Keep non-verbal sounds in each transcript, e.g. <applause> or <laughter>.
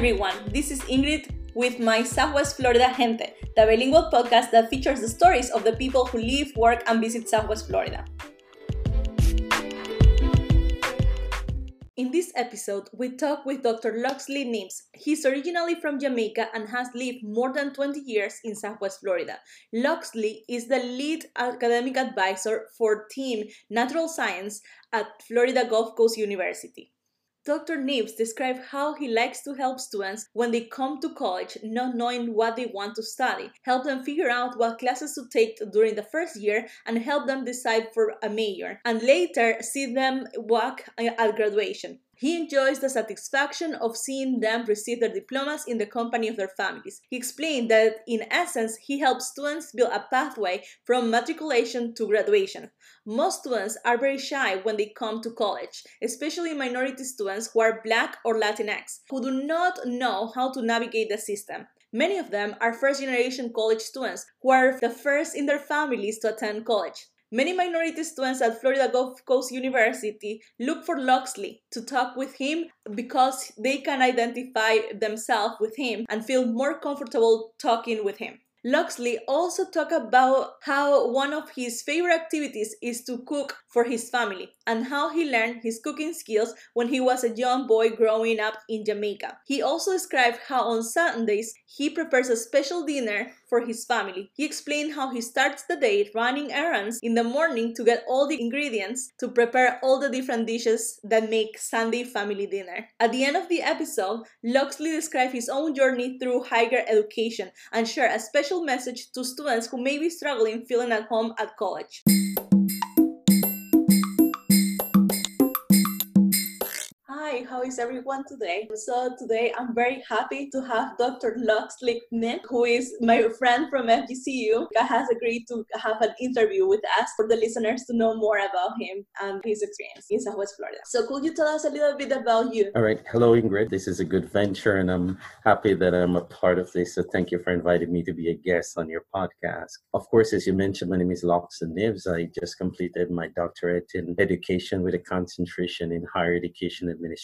everyone, this is Ingrid with my Southwest Florida Gente, the bilingual podcast that features the stories of the people who live, work, and visit Southwest Florida. In this episode, we talk with Dr. Loxley Nibbs. He's originally from Jamaica and has lived more than 20 years in Southwest Florida. Loxley is the lead academic advisor for Team Natural Science at Florida Gulf Coast University. Dr. Nibbs described how he likes to help students when they come to college not knowing what they want to study, help them figure out what classes to take during the first year, and help them decide for a major, and later see them walk at graduation. He enjoys the satisfaction of seeing them receive their diplomas in the company of their families. He explained that, in essence, he helps students build a pathway from matriculation to graduation. Most students are very shy when they come to college, especially minority students who are Black or Latinx, who do not know how to navigate the system. Many of them are first generation college students who are the first in their families to attend college. Many minority students at Florida Gulf Coast University look for Loxley to talk with him because they can identify themselves with him and feel more comfortable talking with him. Loxley also talked about how one of his favorite activities is to cook for his family and how he learned his cooking skills when he was a young boy growing up in Jamaica. He also described how on Sundays he prepares a special dinner for his family. He explained how he starts the day running errands in the morning to get all the ingredients to prepare all the different dishes that make Sunday family dinner. At the end of the episode, Loxley described his own journey through higher education and shared a special message to students who may be struggling feeling at home at college. Hi, how is everyone today? So today I'm very happy to have Dr. Loxley Nibbs, who is my friend from FGCU, has agreed to have an interview with us for the listeners to know more about him and his experience in Southwest Florida. So could you tell us a little bit about you? All right. Hello, Ingrid. This is a good venture and I'm happy that I'm a part of this. So thank you for inviting me to be a guest on your podcast. Of course, as you mentioned, my name is Loxley Nibbs. I just completed my doctorate in education with a concentration in higher education administration.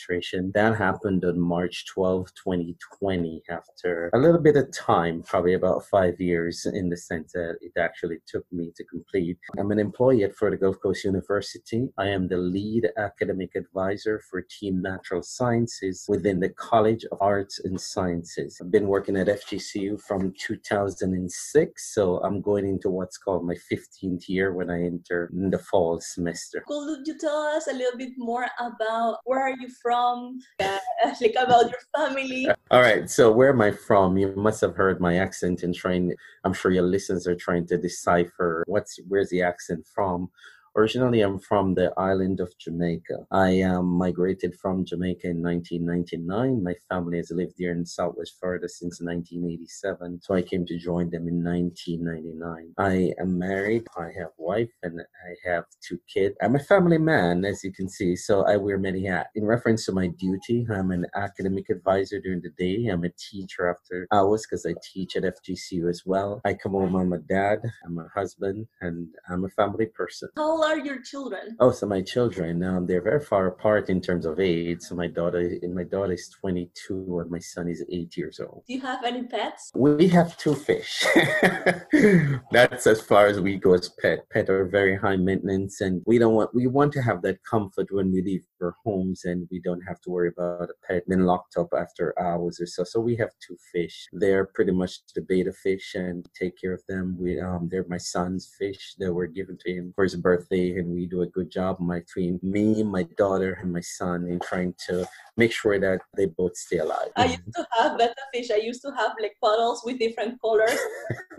That happened on March 12, 2020, after a little bit of time, probably about five years, in the center it actually took me to complete. I'm an employee at Florida Gulf Coast University. I am the lead academic advisor for Team Natural Sciences within the College of Arts and Sciences. I've been working at FGCU from 2006, so I'm going into what's called my 15th year when I enter in the fall semester. Could you tell us a little bit more about where are you from, uh, <laughs> like about your family? All right, so where am I from? You must have heard my accent and trying. I'm sure your listeners are trying to decipher what's where's the accent from. Originally, I'm from the island of Jamaica. I um, migrated from Jamaica in 1999. My family has lived here in Southwest Florida since 1987, so I came to join them in 1999. I am married. I have wife and I have two kids. I'm a family man, as you can see, so I wear many hats. In reference to my duty, I'm an academic advisor during the day. I'm a teacher after hours because I teach at FGCU as well. I come home. I'm a dad. I'm a husband, and I'm a family person. How are your children? Oh, so my children, um, they're very far apart in terms of age. So my daughter, my daughter is 22, and my son is eight years old. Do you have any pets? We have two fish. <laughs> That's as far as we go as pet. Pet are very high maintenance, and we don't want. We want to have that comfort when we leave our homes, and we don't have to worry about a pet being locked up after hours or so. So we have two fish. They're pretty much the betta fish, and take care of them. We um, they're my son's fish that were given to him for his birthday, and we do a good job between me, my daughter, and my son in trying to make sure that they both stay alive. I used to have betta fish. I used to have like puddles with different colors.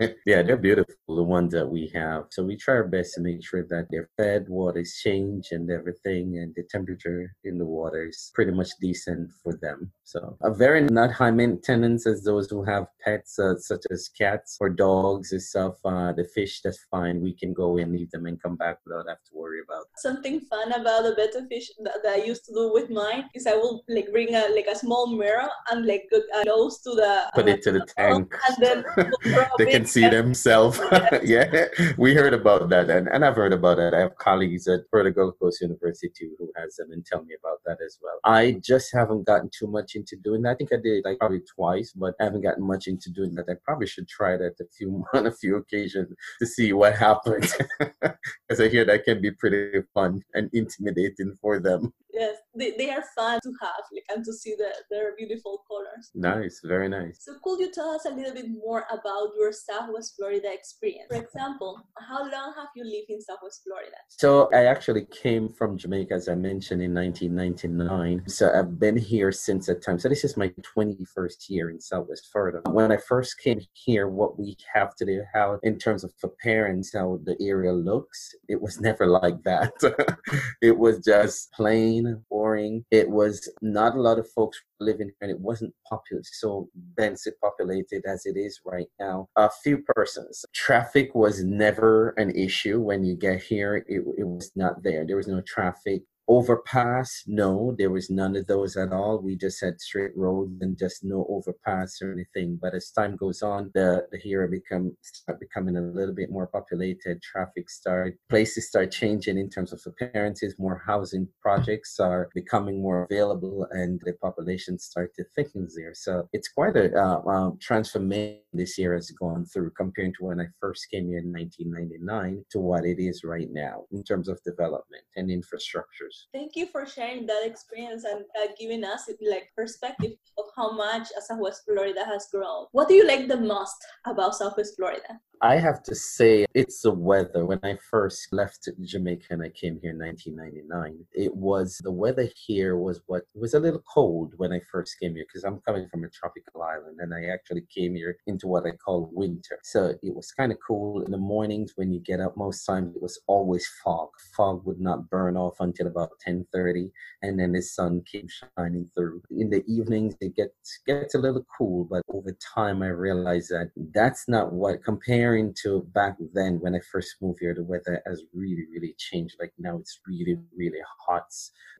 <laughs> yeah, they're beautiful, the ones that we have. So we try our best to make sure that they're fed, water is changed, and everything, and the temperature in the water is pretty much decent for them. So a very not high maintenance as those who have pets uh, such as cats or dogs and stuff. Uh, the fish, that's fine. We can go and leave them and come back without have to worry about. Something fun about the betta fish that, that, I used to do with mine is I will like bring a like a small mirror and like go close to the put uh, it to the tank, and then <laughs> they can see themselves. <laughs> yeah, we heard about that, and, and I've heard about that. I have colleagues at Florida Gulf Coast University too who has them and tell me about that as well. I just haven't gotten too much into doing that. I think I did like probably twice, but I haven't gotten much into doing that. I probably should try that a few <laughs> on a few occasions to see what happens, because I hear that can be pretty fun and intimidating for them yes they, they are fun to have like and to see the, their beautiful colors. Nice very nice. So could you tell us a little bit more about your southwest florida experience? For example how long have you lived in southwest florida? So i actually came from jamaica as i mentioned in 1999 so i've been here since that time. So this is my 21st year in southwest florida. When i first came here what we have to do how in terms of for parents how the area looks it was <laughs> never like that. <laughs> It was just plain boring. It was not a lot of folks living here and it wasn't populous, so densely populated as it is right now. A few persons. Traffic was never an issue when you get here. It, it was not there. There was no traffic overpass? No there was none of those at all. We just had straight roads and just no overpass or anything. But as time goes on the the here become start becoming a little bit more populated. Traffic start places start changing in terms of appearances. More housing projects are becoming more available and the population start to thicken there. So it's quite a uh, uh, transformation this year has gone through comparing to when i first came here in 1999 to what it is right now in terms of development and infrastructures Thank you for sharing that experience and uh, giving us like perspective of how much Southwest Florida has grown. What do you like the most about Southwest Florida? I have to say it's the weather. When I first left Jamaica and I came here in 1999, it was the weather here was what was a little cold when I first came here because I'm coming from a tropical island and I actually came here into what I call winter. So it was kind of cool in the mornings when you get up. Most times it was always fog. Fog would not burn off until about 10:30, and then the sun came shining through. In the evenings it gets gets a little cool, but over time I realized that that's not what compared comparing to back then when I first moved here, the weather has really, really changed. Like now it's really, really hot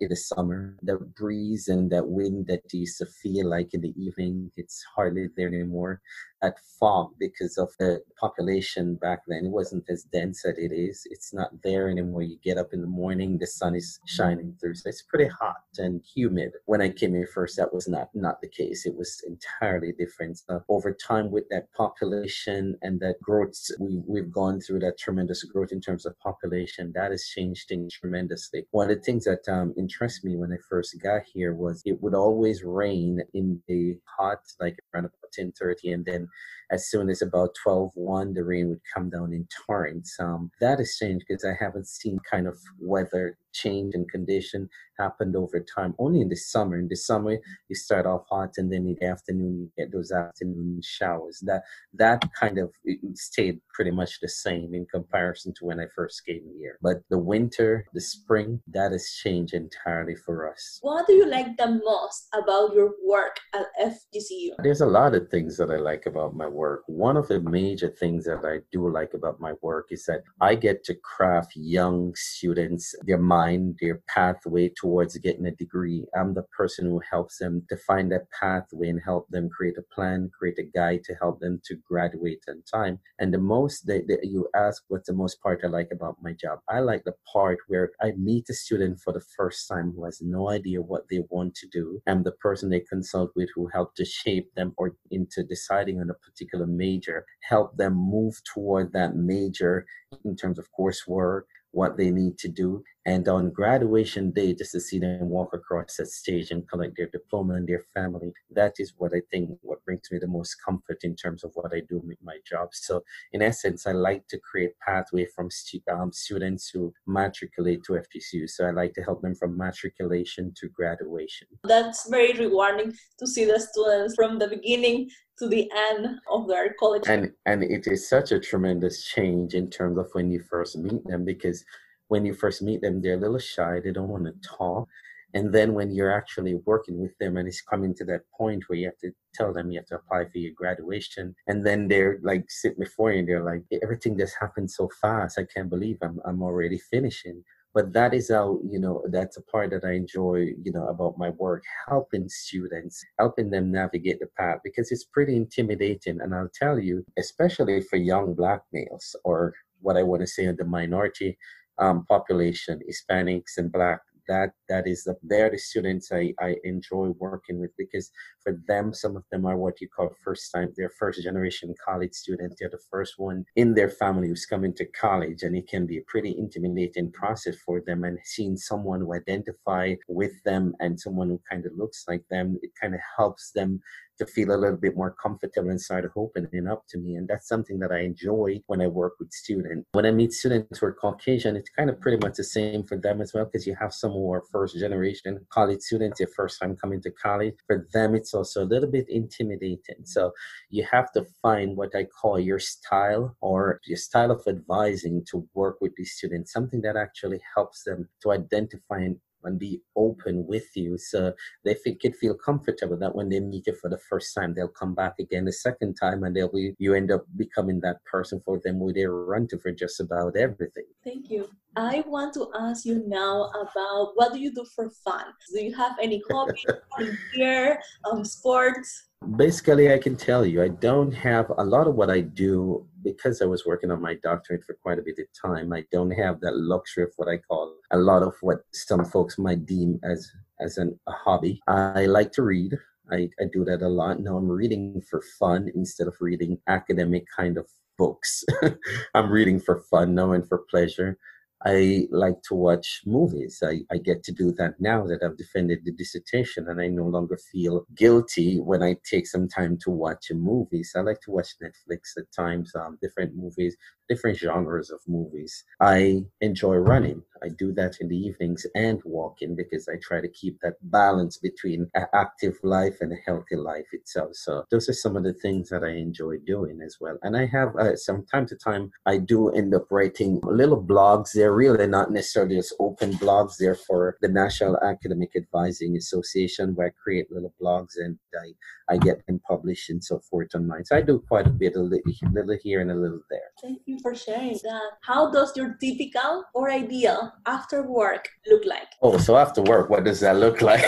in the summer. The breeze and that wind that you used to feel like in the evening, it's hardly there anymore at fog because of the population back then. It wasn't as dense as it is. It's not there anymore. You get up in the morning, the sun is shining through. So it's pretty hot and humid. When I came here first, that was not, not the case. It was entirely different. So over time with that population and that growth, we, we've gone through that tremendous growth in terms of population. That has changed things tremendously. One of the things that um, interested me when I first got here was it would always rain in the hot, like around about 10.30 and then as soon as about 12 1 the rain would come down in torrents. Um, that has changed because i haven't seen kind of weather change and condition happened over time. Only in the summer. In the summer you start off hot and then in the afternoon you get those afternoon showers. That that kind of stayed pretty much the same in comparison to when i first came here. But the winter the spring that has changed entirely for us. What do you like the most about your work at fgcu there's a lot of things that i like about my work one of the major things that i do like about my work is that i get to craft young students their mind their pathway towards getting a degree. I'm the person who helps them to find that pathway and help them create a plan, create a guide to help them to graduate on time. And the most that, you ask, what's the most part I like about my job? I like the part where I meet a student for the first time who has no idea what they want to do. I'm the person they consult with who help to shape them or into deciding on a particular major, help them move toward that major in terms of coursework, what they need to do, and on graduation day, just to see them walk across that stage and collect their diploma and their family, that is what I think what brings me the most comfort in terms of what I do with my job. So, in essence, I like to create pathway from stu- um, students who matriculate to FGCU. So, I like to help them from matriculation to graduation. That's very rewarding to see the students from the beginning to the end of their college. And and it is such a tremendous change in terms of when you first meet them because when you first meet them, they're a little shy. They don't want to talk. And then when you're actually working with them and it's coming to that point where you have to tell them you have to apply for your graduation, and then they're like sitting before you and they're like, everything just happened so fast. I can't believe I'm, I'm already finishing but that is how you know that's a part that i enjoy you know about my work helping students helping them navigate the path because it's pretty intimidating and i'll tell you especially for young black males or what i want to say the minority um, population hispanics and black that that is the, they're the students I, I enjoy working with because for them some of them are what you call first time they're first generation college students they're the first one in their family who's coming to college and it can be a pretty intimidating process for them. And seeing someone who identify with them and someone who kind of looks like them it kind of helps them to feel a little bit more comfortable inside start opening up to me. And that's something that I enjoy when I work with students. When I meet students who are Caucasian, it's kind of pretty much the same for them as well, because you have some who are first generation college students, their first time coming to college. For them, it's also a little bit intimidating. So you have to find what I call your style or your style of advising to work with these students, something that actually helps them to identify and and be open with you so they think could feel comfortable that when they meet you for the first time they'll come back again the second time and they'll be you end up becoming that person for them who they run to for just about everything. Thank you. I want to ask you now about what do you do for fun? Do you have any hobbies <laughs> here um, sports basically i can tell you i don't have a lot of what i do because i was working on my doctorate for quite a bit of time. I don't have that luxury of what i call a lot of what some folks might deem as as an, a hobby. I like to read. I, I do that a lot. Now i'm reading for fun instead of reading academic kind of books. <laughs> I'm reading for fun now and for pleasure I like to watch movies. I, I get to do that now that I've defended the dissertation and I no longer feel guilty when I take some time to watch a movie. So I like to watch Netflix at times, um, different movies, different genres of movies. I enjoy running. I do that in the evenings and walking because I try to keep that balance between an active life and a healthy life itself. So those are some of the things that I enjoy doing as well. And I have uh, some time to time, I do end up writing little blogs. They're really not necessarily just open blogs. They're for the National Academic Advising Association where I create little blogs and I I get them published and so forth online. So I do quite a bit, a little here and a little there. Thank you for sharing that. How does your typical or ideal after work look like? Oh, so after work, what does that look like?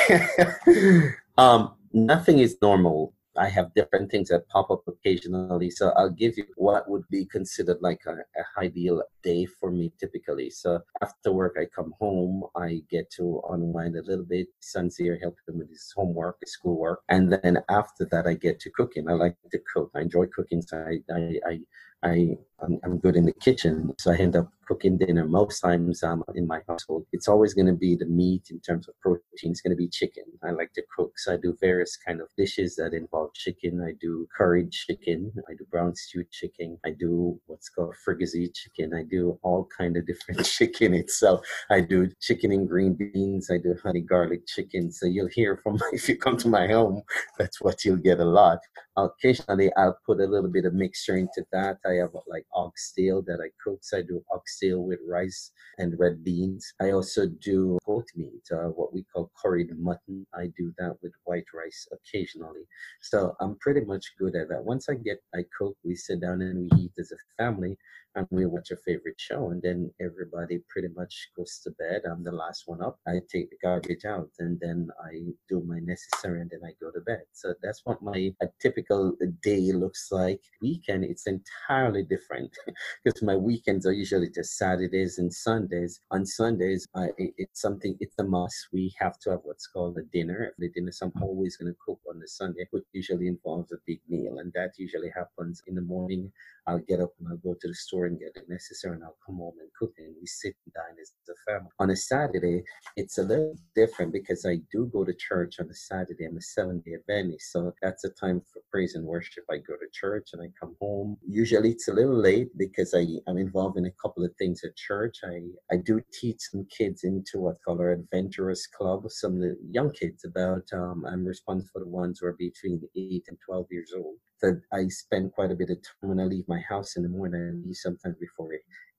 <laughs> um, nothing is normal I have different things that pop up occasionally. So I'll give you what would be considered like a, a ideal day for me typically. So after work, I come home, I get to unwind a little bit. Son's here helping with his homework, his schoolwork. And then after that, I get to cooking. I like to cook. I enjoy cooking. So I, I, I I I'm, I'm, good in the kitchen, so I end up cooking dinner most times um, in my household. It's always going to be the meat in terms of protein. It's going to be chicken. I like to cook, so I do various kind of dishes that involve chicken. I do curried chicken. I do brown stewed chicken. I do what's called fricassee chicken. I do all kind of different <laughs> chicken itself. I do chicken and green beans. I do honey garlic chicken. So you'll hear from <laughs> if you come to my home, that's what you'll get a lot. Occasionally, I'll put a little bit of mixture into that. I have like oxtail that I cook. So I do oxtail with rice and red beans. I also do goat meat, uh, what we call curried mutton. I do that with white rice occasionally. So I'm pretty much good at that. Once I get, I cook, we sit down and we eat as a family and we watch a favorite show and then everybody pretty much goes to bed. I'm the last one up. I take the garbage out and then i do my necessary and then i go to bed. So that's what my a typical day looks like. Weekend it's entirely different <laughs> because my weekends are usually just saturdays and sundays. On sundays I, it's something it's a must. We have to have what's called a dinner. The dinner so i'm mm. always going to cook on the sunday which usually involves a big meal and that usually happens in the morning I'll get up and I'll go to the store and get the necessary and I'll come home and cook and we sit and dine as a family. On a Saturday, it's a little different because I do go to church on a Saturday. I'm a seven day Adventist. So that's a time for praise and worship. I go to church and I come home. Usually it's a little late because I, I'm involved in a couple of things at church. I, I do teach some kids into what call our adventurous club, some of the young kids about, um, I'm responsible for the ones who are between 8 and 12 years old that I spend quite a bit of time when I leave my house in the morning. I leave sometimes before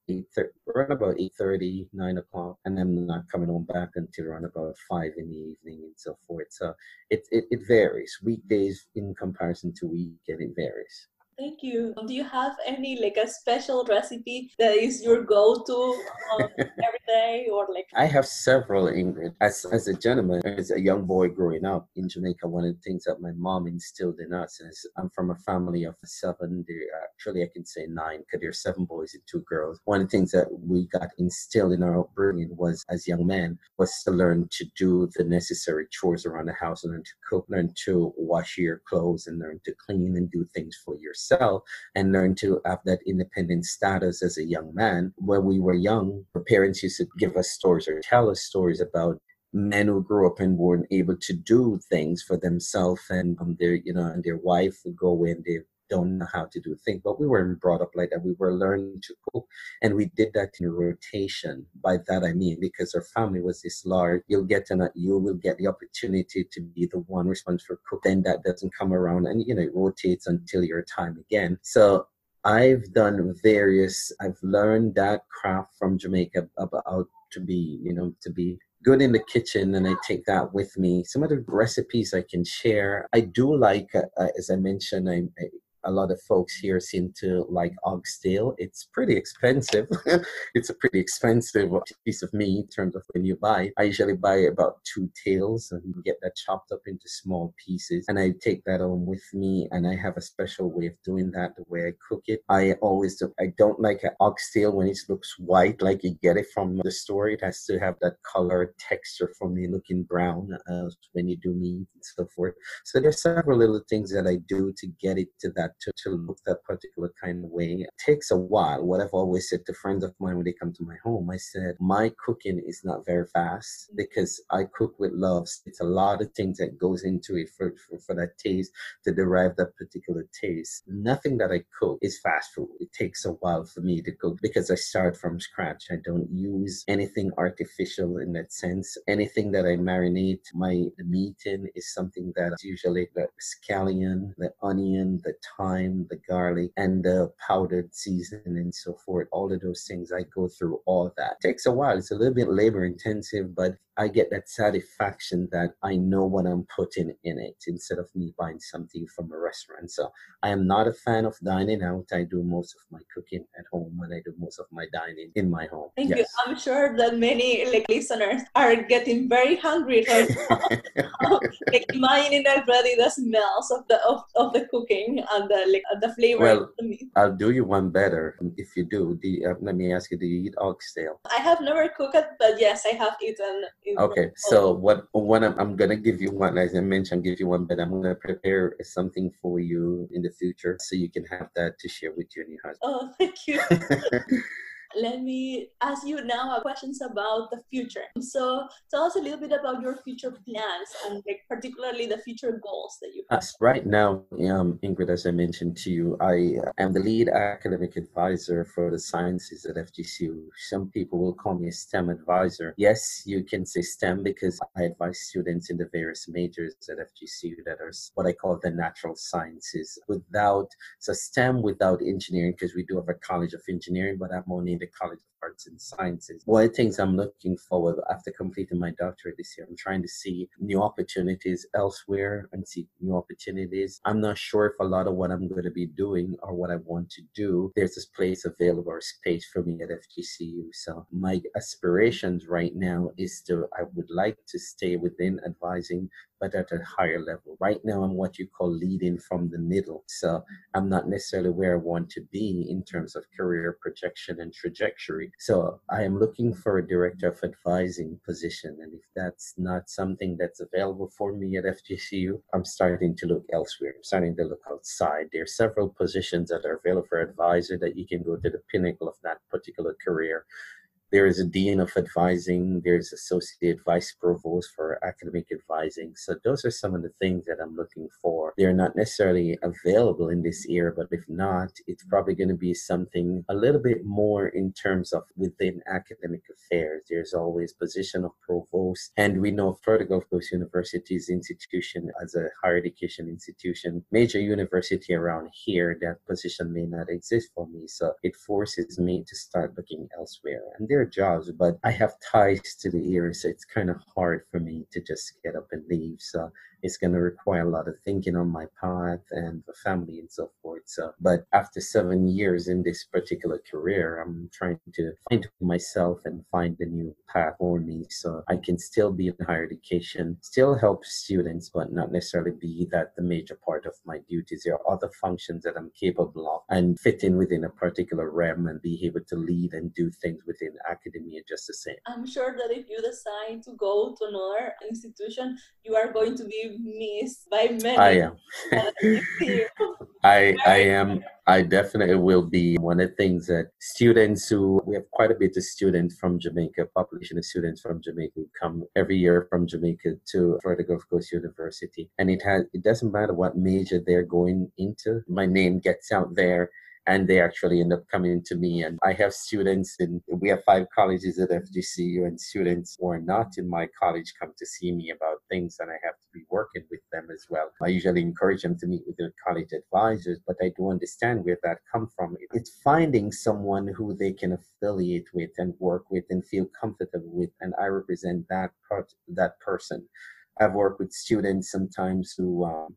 eight thirty, around about eight thirty, nine o'clock, and I'm not coming home back until around about five in the evening and so forth. So it it, it varies. Weekdays in comparison to weekend, it varies. Thank you. Do you have any like a special recipe that is your go-to um, <laughs> every day or like? I have several, Ingrid. As as a gentleman, as a young boy growing up in Jamaica, one of the things that my mom instilled in us is I'm from a family of seven. There, actually, I can say nine because there's seven boys and two girls. One of the things that we got instilled in our upbringing was, as young men, was to learn to do the necessary chores around the house, and learn to cook, learn to wash your clothes, and learn to clean and do things for yourself yourself and learn to have that independent status as a young man. When we were young, our parents used to give us stories or tell us stories about men who grew up and weren't able to do things for themselves and um, their you know and their wife would go away and they don't know how to do things. But we weren't brought up like that. We were learning to cook, and we did that in rotation. By that I mean because our family was this large. You'll get an, you will get the opportunity to be the one responsible for cook. Then that doesn't come around, and you know it rotates until your time again. So I've done various. I've learned that craft from Jamaica about to be, you know, to be good in the kitchen and I take that with me. Some of the recipes I can share. I do like, uh, as I mentioned, I, I, a lot of folks here seem to like oxtail. It's pretty expensive. <laughs> it's a pretty expensive piece of meat in terms of when you buy. I usually buy about two tails and get that chopped up into small pieces. And I take that home with me and I have a special way of doing that, the way I cook it. I always do, I don't like an oxtail when it looks white, like you get it from the store. It has to have that color texture for me looking brown uh, when you do meat and so forth. So there's several little things that I do to get it to that to, to look that particular kind of way. It takes a while. What I've always said to friends of mine when they come to my home, I said, my cooking is not very fast mm. because I cook with love. It's a lot of things that goes into it for, for, for that taste to derive that particular taste. Nothing that I cook is fast food. It takes a while for me to cook because I start from scratch. I don't use anything artificial in that sense. Anything that I marinate my meat in is something that usually the scallion, the onion, the thyme, the garlic, and the powdered seasoning and so forth. All of those things, I go through all that. It takes a while. It's a little bit labor intensive, but I get that satisfaction that I know what I'm putting in it instead of me buying something from a restaurant. So I am not a fan of dining out. I do most of my cooking at home and I do most of my dining in my home. Thank yes. you. I'm sure that many like listeners are getting very hungry right <laughs> <laughs> like imagining already the smells of the of, of the cooking and the like the flavor well, I'll do you one better if you do. Uh, let me ask you, do you eat oxtail? I have never cooked it, but yes, I have eaten Okay, so what what I'm, I'm gonna give you one as I mentioned, give you one, but I'm gonna prepare something for you in the future so you can have that to share with you and your husband. Oh, <laughs> thank you. <laughs> let me ask you now questions about the future. So tell us a little bit about your future plans and like particularly the future goals that you have. right now, um, Ingrid, as I mentioned to you, I am the lead academic advisor for the sciences at FGCU. Some people will call me a STEM advisor. Yes, you can say STEM because I advise students in the various majors at FGCU that are what I call the natural sciences. Without so STEM without engineering, because we do have a college of engineering, but I'm only the College Arts and Sciences. One of the things I'm looking forward after completing my doctorate this year, I'm trying to see new opportunities elsewhere and see new opportunities. I'm not sure if a lot of what I'm going to be doing or what I want to do, there's this place available or space for me at FGCU. So my aspirations right now is to, I would like to stay within advising but at a higher level. Right now, I'm what you call leading from the middle. So I'm not necessarily where I want to be in terms of career projection and trajectory. So I am looking for a director of advising position. And if that's not something that's available for me at FGCU, I'm starting to look elsewhere. I'm starting to look outside. There are several positions that are available for advisor that you can go to the pinnacle of that particular career there is a dean of advising, there's associate vice provost for academic advising. So those are some of the things that I'm looking for. They're not necessarily available in this year, but if not, it's probably going to be something a little bit more in terms of within academic affairs. There's always position of provost, and we know Florida Gulf Coast University's institution as a higher education institution, major university around here, that position may not exist for me. So it forces me to start looking elsewhere. And there are jobs, but I have ties to the area, so it's kind of hard for me to just get up and leave. So it's going to require a lot of thinking on my part and the family and so forth. So, but after seven years in this particular career, I'm trying to find myself and find a new path for me so I can still be in higher education, still help students, but not necessarily be that the major part of my duties. There are other functions that I'm capable of and fit in within a particular realm and be able to lead and do things within academia just the same. I'm sure that if you decide to go to another institution, you are going to be missed by many. I am. <laughs> <laughs> I I am. I definitely will be. One of the things that students who we have quite a bit of students from Jamaica, population of students from Jamaica who come every year from Jamaica to Florida Gulf Coast University, and it has it doesn't matter what major they're going into. My name gets out there and they actually end up coming to me. And I have students, and we have five colleges at FGCU, and students who are not in my college come to see me about things, and I have to be working with them as well. I usually encourage them to meet with their college advisors, but I do understand where that come from. It's finding someone who they can affiliate with and work with and feel comfortable with, and I represent that part, that person. I've worked with students sometimes who um,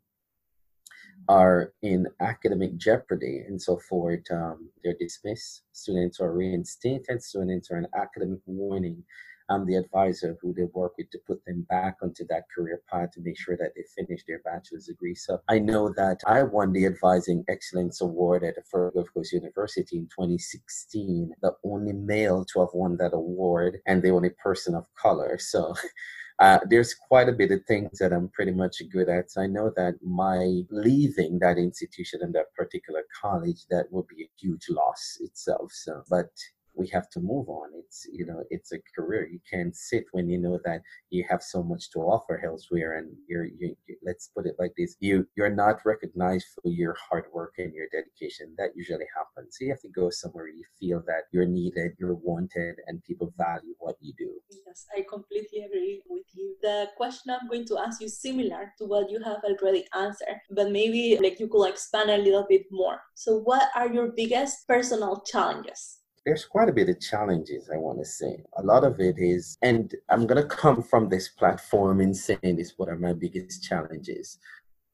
are in academic jeopardy and so forth, um, they're dismissed. Students are reinstated. Students are in academic warning. I'm the advisor who they work with to put them back onto that career path to make sure that they finish their bachelor's degree. So I know that I won the Advising Excellence Award at the Gulf Coast University in 2016, the only male to have won that award and the only person of color. So <laughs> uh, there's quite a bit of things that I'm pretty much good at. So I know that my leaving that institution and that particular college, that will be a huge loss itself. So, but we have to move on. It's you know it's a career. You can't sit when you know that you have so much to offer elsewhere, and you're you, you, let's put it like this: you you're not recognized for your hard work and your dedication. That usually happens. So you have to go somewhere you feel that you're needed, you're wanted, and people value what you do. Yes, I completely agree with you. The question I'm going to ask you similar to what you have already answered, but maybe like you could expand a little bit more. So, what are your biggest personal challenges? There's quite a bit of challenges, I want to say. A lot of it is, and I'm going to come from this platform in saying this, what are my biggest challenges?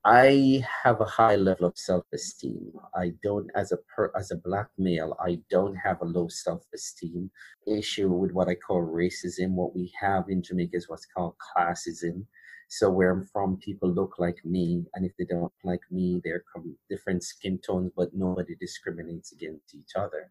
I have a high level of self-esteem. I don't, as a per, as a black male, I don't have a low self-esteem issue with what I call racism. What we have in Jamaica is what's called classism. So where I'm from, people look like me, and if they don't like me, they're different skin tones, but nobody discriminates against each other.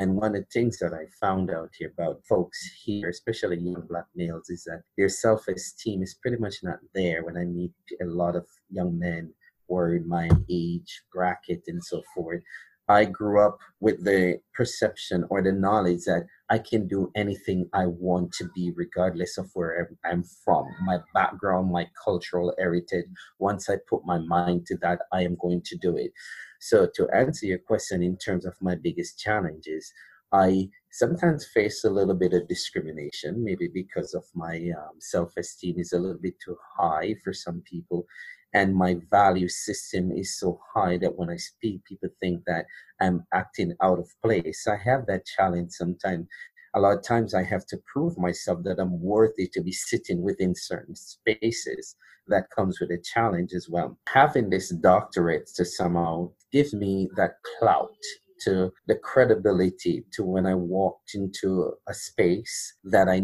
And one of the things that I found out here about folks here, especially young black males, is that their self esteem is pretty much not there when I meet a lot of young men who are in my age bracket and so forth. I grew up with the perception or the knowledge that I can do anything I want to be, regardless of where I'm from, my background, my cultural heritage. Once I put my mind to that, I am going to do it. So, to answer your question in terms of my biggest challenges, I sometimes face a little bit of discrimination, maybe because of my um, self esteem is a little bit too high for some people. And my value system is so high that when I speak, people think that I'm acting out of place. I have that challenge sometimes. A lot of times I have to prove myself that I'm worthy to be sitting within certain spaces. That comes with a challenge as well. Having this doctorate to somehow give me that clout to the credibility to when I walked into a space that I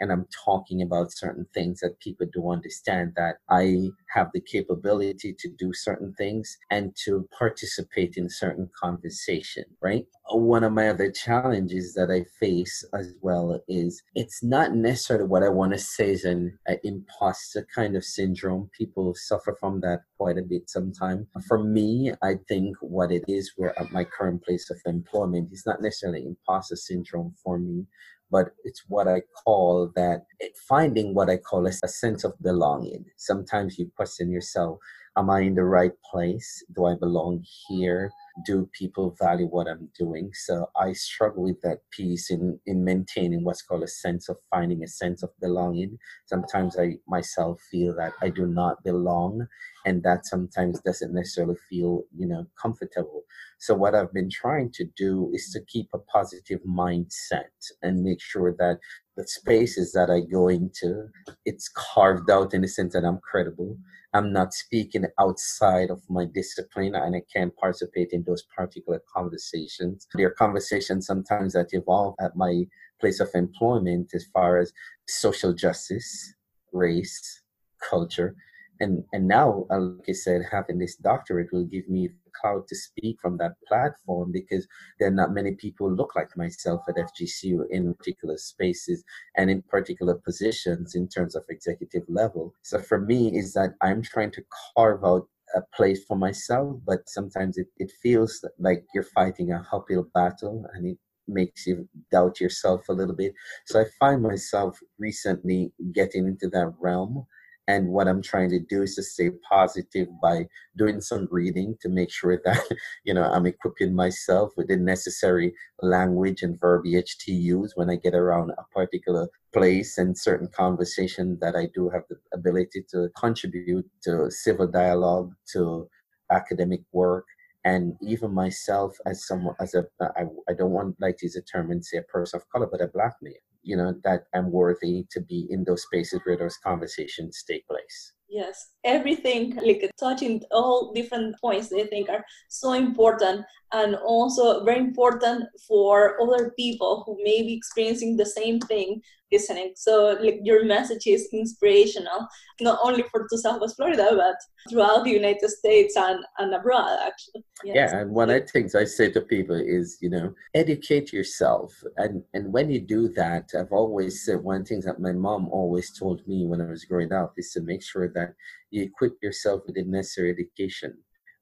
and I'm talking about certain things that people do understand that I have the capability to do certain things and to participate in certain conversation, right? One of my other challenges that I face as well is it's not necessarily what I want to say is an, an imposter kind of syndrome. People suffer from that quite a bit sometimes. For me, I think what it is where at my current place of employment is not necessarily imposter syndrome for me, but it's what I call that finding what I call a, a sense of belonging. Sometimes you question yourself, am I in the right place? Do I belong here? Do people value what I'm doing? So I struggle with that piece in in maintaining what's called a sense of finding a sense of belonging. Sometimes I myself feel that I do not belong, and that sometimes doesn't necessarily feel you know comfortable. So what I've been trying to do is to keep a positive mindset and make sure that the spaces that I go into, it's carved out in the sense that I'm credible I'm not speaking outside of my discipline and I can't participate in those particular conversations. There are conversations sometimes that evolve at my place of employment as far as social justice, race, culture, and and now uh, like i said having this doctorate will give me the cloud to speak from that platform because there are not many people look like myself at fgcu in particular spaces and in particular positions in terms of executive level. So for me is that i'm trying to carve out a place for myself but sometimes it, it feels like you're fighting a uphill battle and it makes you doubt yourself a little bit. So i find myself recently getting into that realm and what i'm trying to do is to stay positive by doing some reading to make sure <laughs> that you know i'm equipping myself with the necessary language and verbiage to use when i get around a particular place and certain conversation that i do have the ability to contribute to civil dialogue to academic work. And even myself as someone as a I, I don't want like to use a term and say a person of color but a black man you know that i'm worthy to be in those spaces where those conversations take place. Yes everything like touching all different points they think are so important and also very important for other people who may be experiencing the same thing listening. So like your message is inspirational, not only for to Southwest Florida, but throughout the United States and, and abroad actually. Yes. Yeah, and one of the things I say to people is, you know, educate yourself. And and when you do that, I've always said one thing that my mom always told me when I was growing up is to make sure that you equip yourself with the necessary education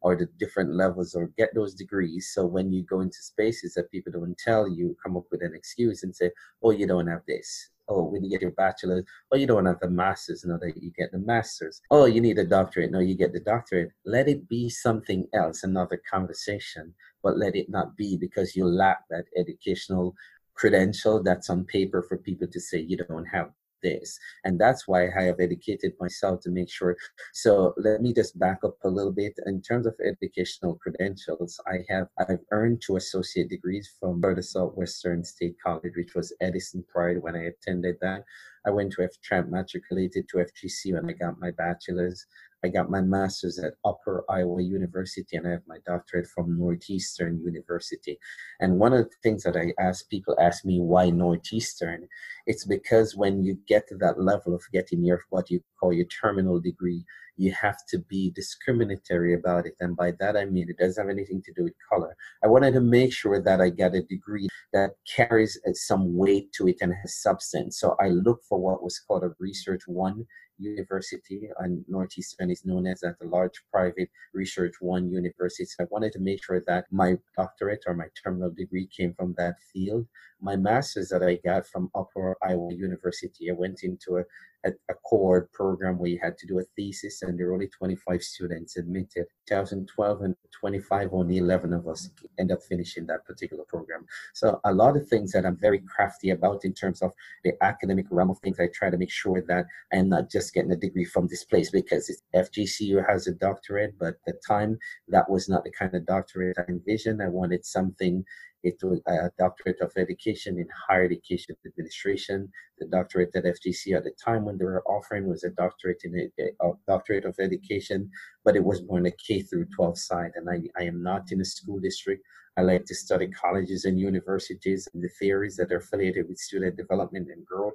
or the different levels or get those degrees. So when you go into spaces that people don't tell you, come up with an excuse and say, oh, you don't have this. Oh, when you get your bachelor's, oh, you don't have the master's. No, that you get the master's. Oh, you need a doctorate. No, you get the doctorate. Let it be something else, another conversation, but let it not be because you lack that educational credential that's on paper for people to say you don't have this. And that's why I have educated myself to make sure. So let me just back up a little bit. In terms of educational credentials, I have I've earned two associate degrees from Florida Southwestern State College, which was Edison Pride when I attended that. I went to F matriculated to FGC when I got my bachelor's. I got my master's at Upper Iowa University and I have my doctorate from Northeastern University. And one of the things that I ask people ask me why Northeastern, it's because when you get to that level of getting your what you call your terminal degree, you have to be discriminatory about it. And by that I mean it doesn't have anything to do with color. I wanted to make sure that I get a degree that carries uh, some weight to it and has substance. So I look for what was called a research one University and Northeastern is known as a large private research one university. So I wanted to make sure that my doctorate or my terminal degree came from that field. My master's that I got from Upper Iowa University, I went into a a, a core program where you had to do a thesis, and there were only 25 students admitted. 2012 and 25, only 11 of us end up finishing that particular program. So a lot of things that I'm very crafty about in terms of the academic realm of things. I try to make sure that I'm not just getting a degree from this place because it's FGCU has a doctorate, but at the time that was not the kind of doctorate I envisioned. I wanted something it was uh, a doctorate of education in higher education administration. The doctorate at FGC at the time when they were offering was a doctorate in a, a eh, doctorate of education, but it was more on the K through 12 side. And I, I am not in a school district. I like to study colleges and universities and the theories that are affiliated with student development and growth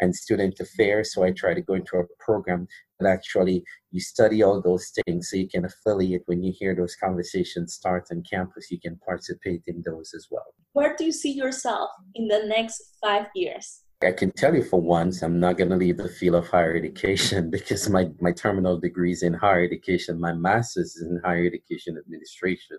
and student affairs. So I try to go into a program that actually you study all those things so you can affiliate when you hear those conversations start on campus, you can participate in those as well. Where do you see yourself in the next five years? I can tell you for once, I'm not going to leave the field of higher education <laughs> because my, my terminal degree is in higher education. My master's is in higher education administration.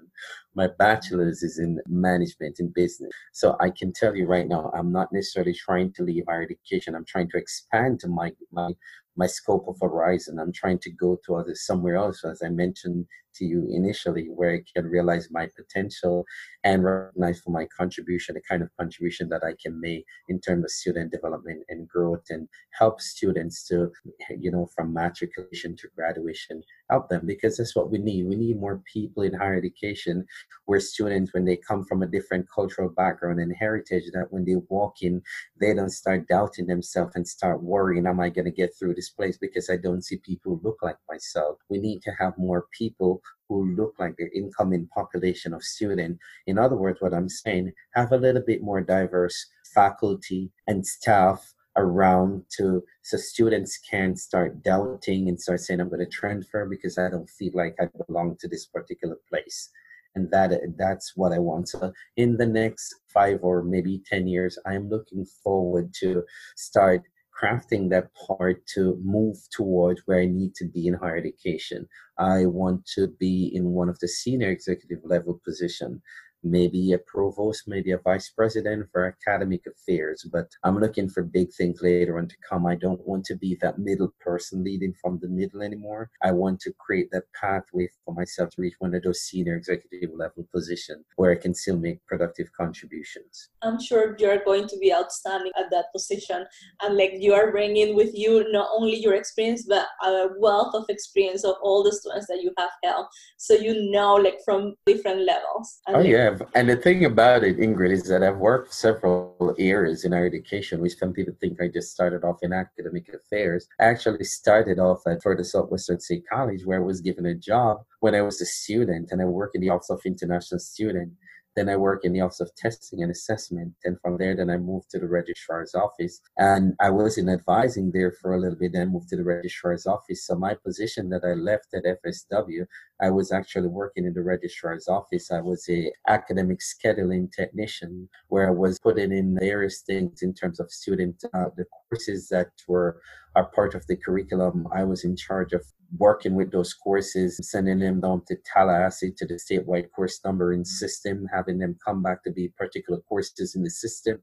My bachelor's is in management in business. So I can tell you right now, I'm not necessarily trying to leave higher education. I'm trying to expand to my, my, my scope of horizon. I'm trying to go to other somewhere else, as I mentioned to you initially, where I can realize my potential and recognize for my contribution, the kind of contribution that I can make in terms of student development and growth and help students to, you know, from matriculation to graduation, help them because that's what we need. We need more people in higher education where students, when they come from a different cultural background and heritage, that when they walk in, they don't start doubting themselves and start worrying, am I going to get through this place because I don't see people look like myself. We need to have more people who look like the incoming population of students. In other words, what I'm saying, have a little bit more diverse faculty and staff around to so students can start doubting and start saying i'm going to transfer because i don't feel like i belong to this particular place and that that's what i want so in the next five or maybe ten years i'm looking forward to start crafting that part to move towards where I need to be in higher education. I want to be in one of the senior executive level position maybe a provost, maybe a vice president for academic affairs. But I'm looking for big things later on to come. I don't want to be that middle person leading from the middle anymore. I want to create that pathway for myself to reach one of those senior executive level positions where I can still make productive contributions. I'm sure you're going to be outstanding at that position. And like you are bringing with you not only your experience, but a wealth of experience of all the students that you have helped. So you know, like from different levels. And oh, yeah have. And the thing about it, Ingrid, is that I've worked several areas in higher education, which some people think I just started off in academic affairs. I actually started off at Florida Southwestern State College, where I was given a job when I was a student, and I worked in the Office of International Student. Then I work in the Office of Testing and Assessment. And from there, then I moved to the registrar's office. And I was in advising there for a little bit, then moved to the registrar's office. So my position that I left at FSW, I was actually working in the registrar's office. I was a academic scheduling technician where I was putting in various things in terms of student, uh, the courses that were are part of the curriculum. I was in charge of working with those courses, sending them down to Tallahassee to the statewide course numbering system, having them come back to be particular courses in the system,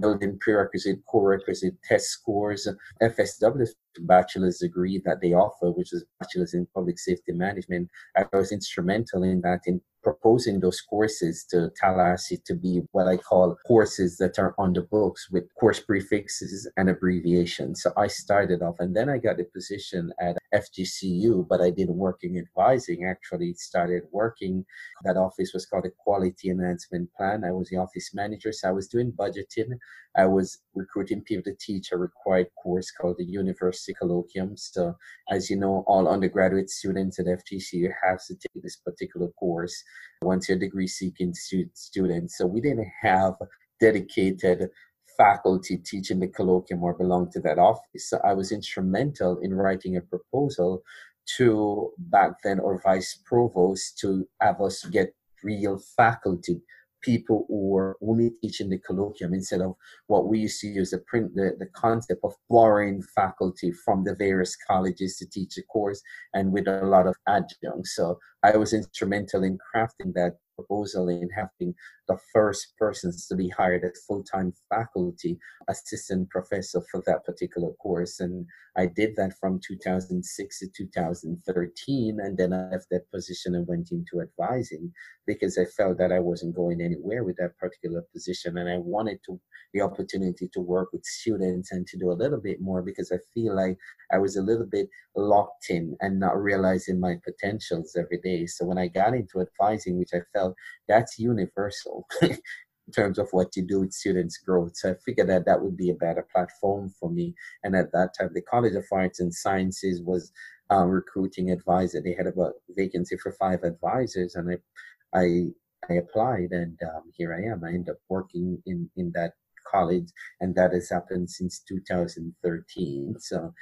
building prerequisite, co-requisite test scores. FSW bachelor's degree that they offer, which is bachelor's in public safety management. I was instrumental in that in proposing those courses to Tallahassee to be what I call courses that are on the books with course prefixes and abbreviations. So I started off and then I got a position at FGCU, but I didn't work in advising, actually started working. That office was called a Quality Enhancement Plan. I was the office manager, so I was doing budgeting. I was recruiting people to teach a required course called the University Colloquium. So as you know, all undergraduate students at FGCU have to take this particular course once you're degree seeking students. So we didn't have dedicated faculty teaching the colloquium or belong to that office. So I was instrumental in writing a proposal to back then or vice provost to have us get real faculty people who were only teaching the colloquium instead of what we used to use the print the, the concept of borrowing faculty from the various colleges to teach a course and with a lot of adjuncts. So I was instrumental in crafting that proposal and having the first persons to be hired as full-time faculty assistant professor for that particular course. And i did that from 2006 to 2013 and then i left that position and went into advising because i felt that i wasn't going anywhere with that particular position and i wanted to the opportunity to work with students and to do a little bit more because i feel like i was a little bit locked in and not realizing my potentials every day. So when i got into advising which i felt that's universal <laughs> in terms of what you do with students' growth. So I figured that that would be a better platform for me. And at that time, the College of Arts and Sciences was um, recruiting advisor. They had a vacancy for five advisors, and I, I, I applied, and um, here I am. I ended up working in in that college, and that has happened since 2013. So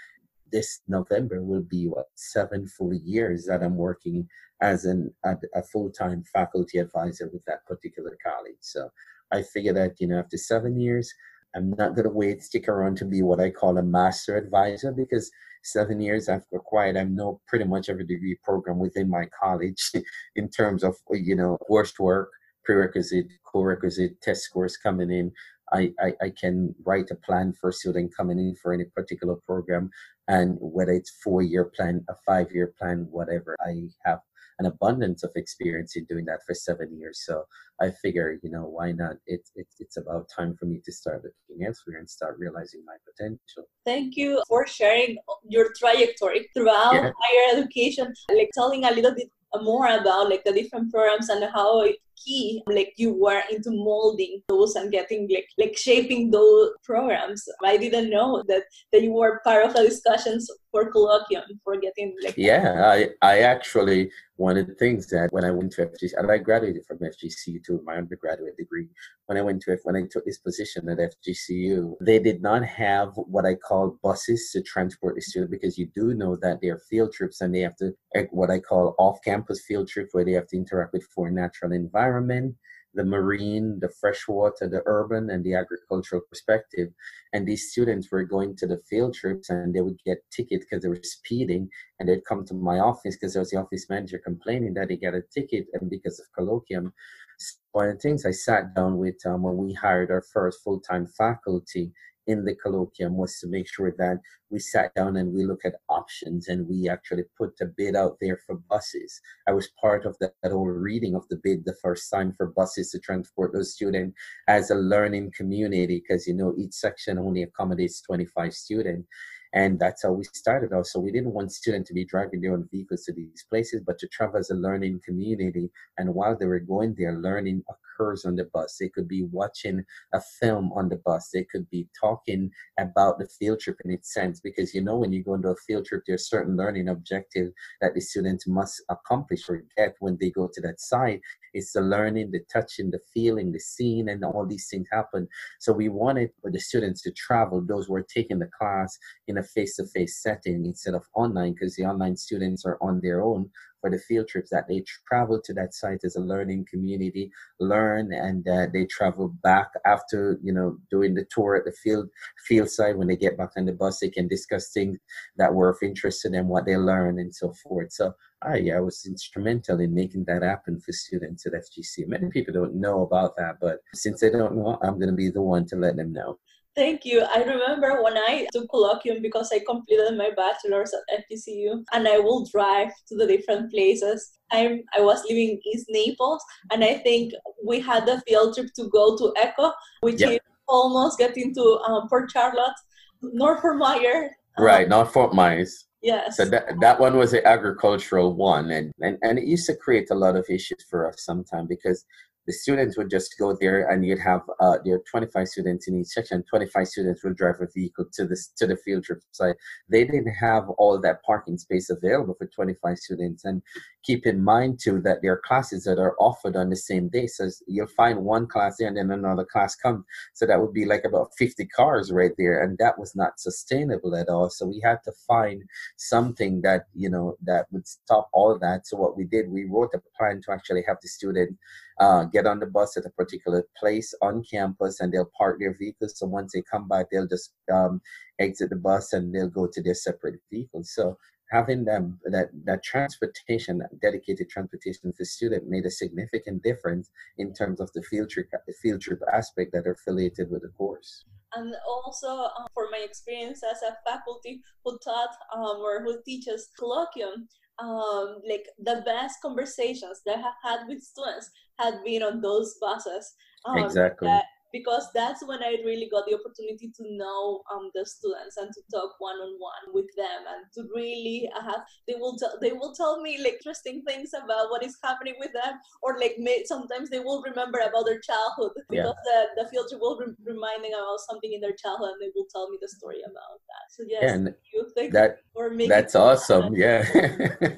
this November will be what seven full years that I'm working as an a, a full-time faculty advisor with that particular college. So I figure that you know after seven years, I'm not going to wait, stick around to be what I call a master advisor because seven years I've acquired, I know pretty much every degree program within my college <laughs> in terms of, you know, coursework, prerequisite, co-requisite, test scores coming in. I, I can write a plan for a student coming in for any particular program and whether it's four year plan, a five year plan, whatever, I have an abundance of experience in doing that for seven years. So I figure, you know, why not? It's it, it's about time for me to start looking elsewhere and start realizing my potential. Thank you for sharing your trajectory throughout yeah. higher education, like telling a little bit more about like the different programs and how key like you were into molding those and getting like like shaping those programs. I didn't know that that you were part of the discussions for colloquium for getting like yeah i i actually one of the things that when i went to fgc and i graduated from fgcu to my undergraduate degree when i went to when i took this position at fgcu they did not have what i call buses to transport the student because you do know that there are field trips and they have to what i call off-campus field trip where they have to interact with four natural environments environment, the marine, the freshwater, the urban, and the agricultural perspective. And these students were going to the field trips and they would get tickets because they were speeding. And they'd come to my office because there was the office manager complaining that he got a ticket and because of colloquium. So one of the things I sat down with um, when we hired our first full time faculty in the colloquium was to make sure that we sat down and we look at options and we actually put a bid out there for buses. I was part of that, that whole reading of the bid the first time for buses to transport those students as a learning community because you know each section only accommodates 25 students and that's how we started out. So we didn't want students to be driving their own vehicles to these places, but to travel as a learning community. And while they were going there, learning occurs on the bus. They could be watching a film on the bus. They could be talking about the field trip in its sense, because you know when you go into a field trip, there's certain learning objective that the students must accomplish or get when they go to that site. It's the learning, the touching, the feeling, the seeing, and all these things happen. So we wanted for the students to travel, those who are taking the class in a face-to-face setting instead of online, because the online students are on their own for the field trips that they travel to that site as a learning community, learn, and uh, they travel back after you know doing the tour at the field field site. When they get back on the bus, they can discuss things that were of interest to them, what they learned, and so forth. So I, I was instrumental in making that happen for students at FGC. Many people don't know about that, but since they don't know, I'm going to be the one to let them know. Thank you. I remember when I took colloquium because I completed my bachelor's at FGCU and I will drive to the different places. I, I was living in East Naples and I think we had the field trip to go to ECHO, which yep. is almost getting to um, Port Charlotte, North Fort Myers. Um, right, not Fort Myers. Yes. So that, that one was the agricultural one. And, and, and it used to create a lot of issues for us sometimes because the students would just go there and you'd have uh, are 25 students in each section 25 students will drive a vehicle to the to the field trip site. They didn't have all that parking space available for 25 students and keep in mind too that there are classes that are offered on the same day. So you'll find one class there and then another class comes so that would be like about 50 cars right there and that was not sustainable at all. So we had to find something that you know that would stop all that. So what we did we wrote a plan to actually have the student uh, get on the bus at a particular place on campus and they'll park their vehicles. So once they come back, they'll just um, exit the bus and they'll go to their separate vehicles. So having them that that transportation, dedicated transportation for student made a significant difference in terms of the field trip the field trip aspect that are affiliated with the course. And also uh, for my experience as a faculty who taught um, or who teaches colloquium, um, like the best conversations that I have had with students had been on those buses. Um, exactly. That, because that's when I really got the opportunity to know um, the students and to talk one on one with them and to really have they will tell they will tell me like interesting things about what is happening with them or like may, sometimes they will remember about their childhood because yeah. the, the field trip will re- remind them about something in their childhood and they will tell me the story about that. So yes, and thank you, thank that, for making that's awesome. Yeah,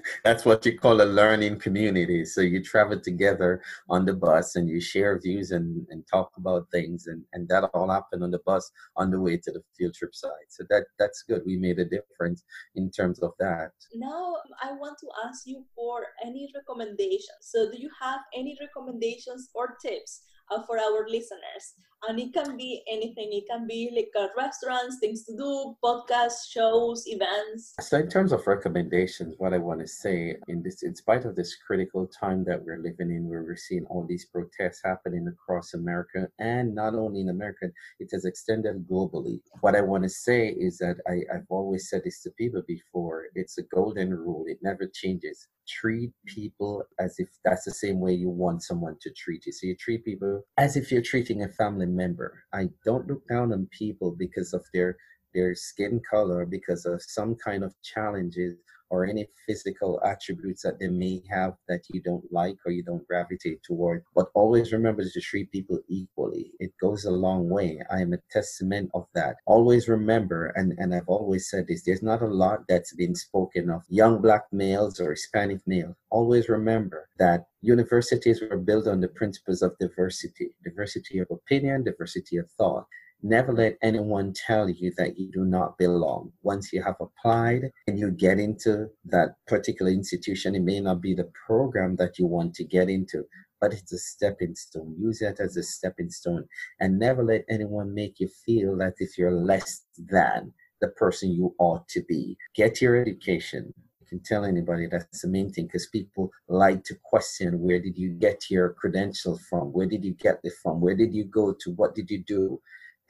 <laughs> that's what you call a learning community. So you travel together on the bus and you share views and, and talk about things things and, and that all happened on the bus on the way to the field trip site. So that that's good. We made a difference in terms of that. Now i want to ask you for any recommendations. So do you have any recommendations or tips uh, for our listeners and it can be anything. It can be like uh, restaurants, things to do, podcasts, shows, events. So, in terms of recommendations, what I want to say in this, in spite of this critical time that we're living in, where we're seeing all these protests happening across America, and not only in America, it has extended globally. What I want to say is that I, I've always said this to people before: it's a golden rule; it never changes treat people as if that's the same way you want someone to treat you. So you treat people as if you're treating a family member. I don't look down on people because of their their skin color, because of some kind of challenges or any physical attributes that they may have that you don't like or you don't gravitate toward. But always remember to treat people equally. It goes a long way. I am a testament of that. Always remember, and, and I've always said this, there's not a lot that's been spoken of young black males or Hispanic males. Always remember that universities were built on the principles of diversity, diversity of opinion, diversity of thought. Never let anyone tell you that you do not belong. Once you have applied and you get into that particular institution, it may not be the program that you want to get into, but it's a stepping stone. Use it as a stepping stone and never let anyone make you feel that if you're less than the person you ought to be. Get your education. You can tell anybody that's the main thing because people like to question where did you get your credentials from? Where did you get it from? Where did you go to? What did you do?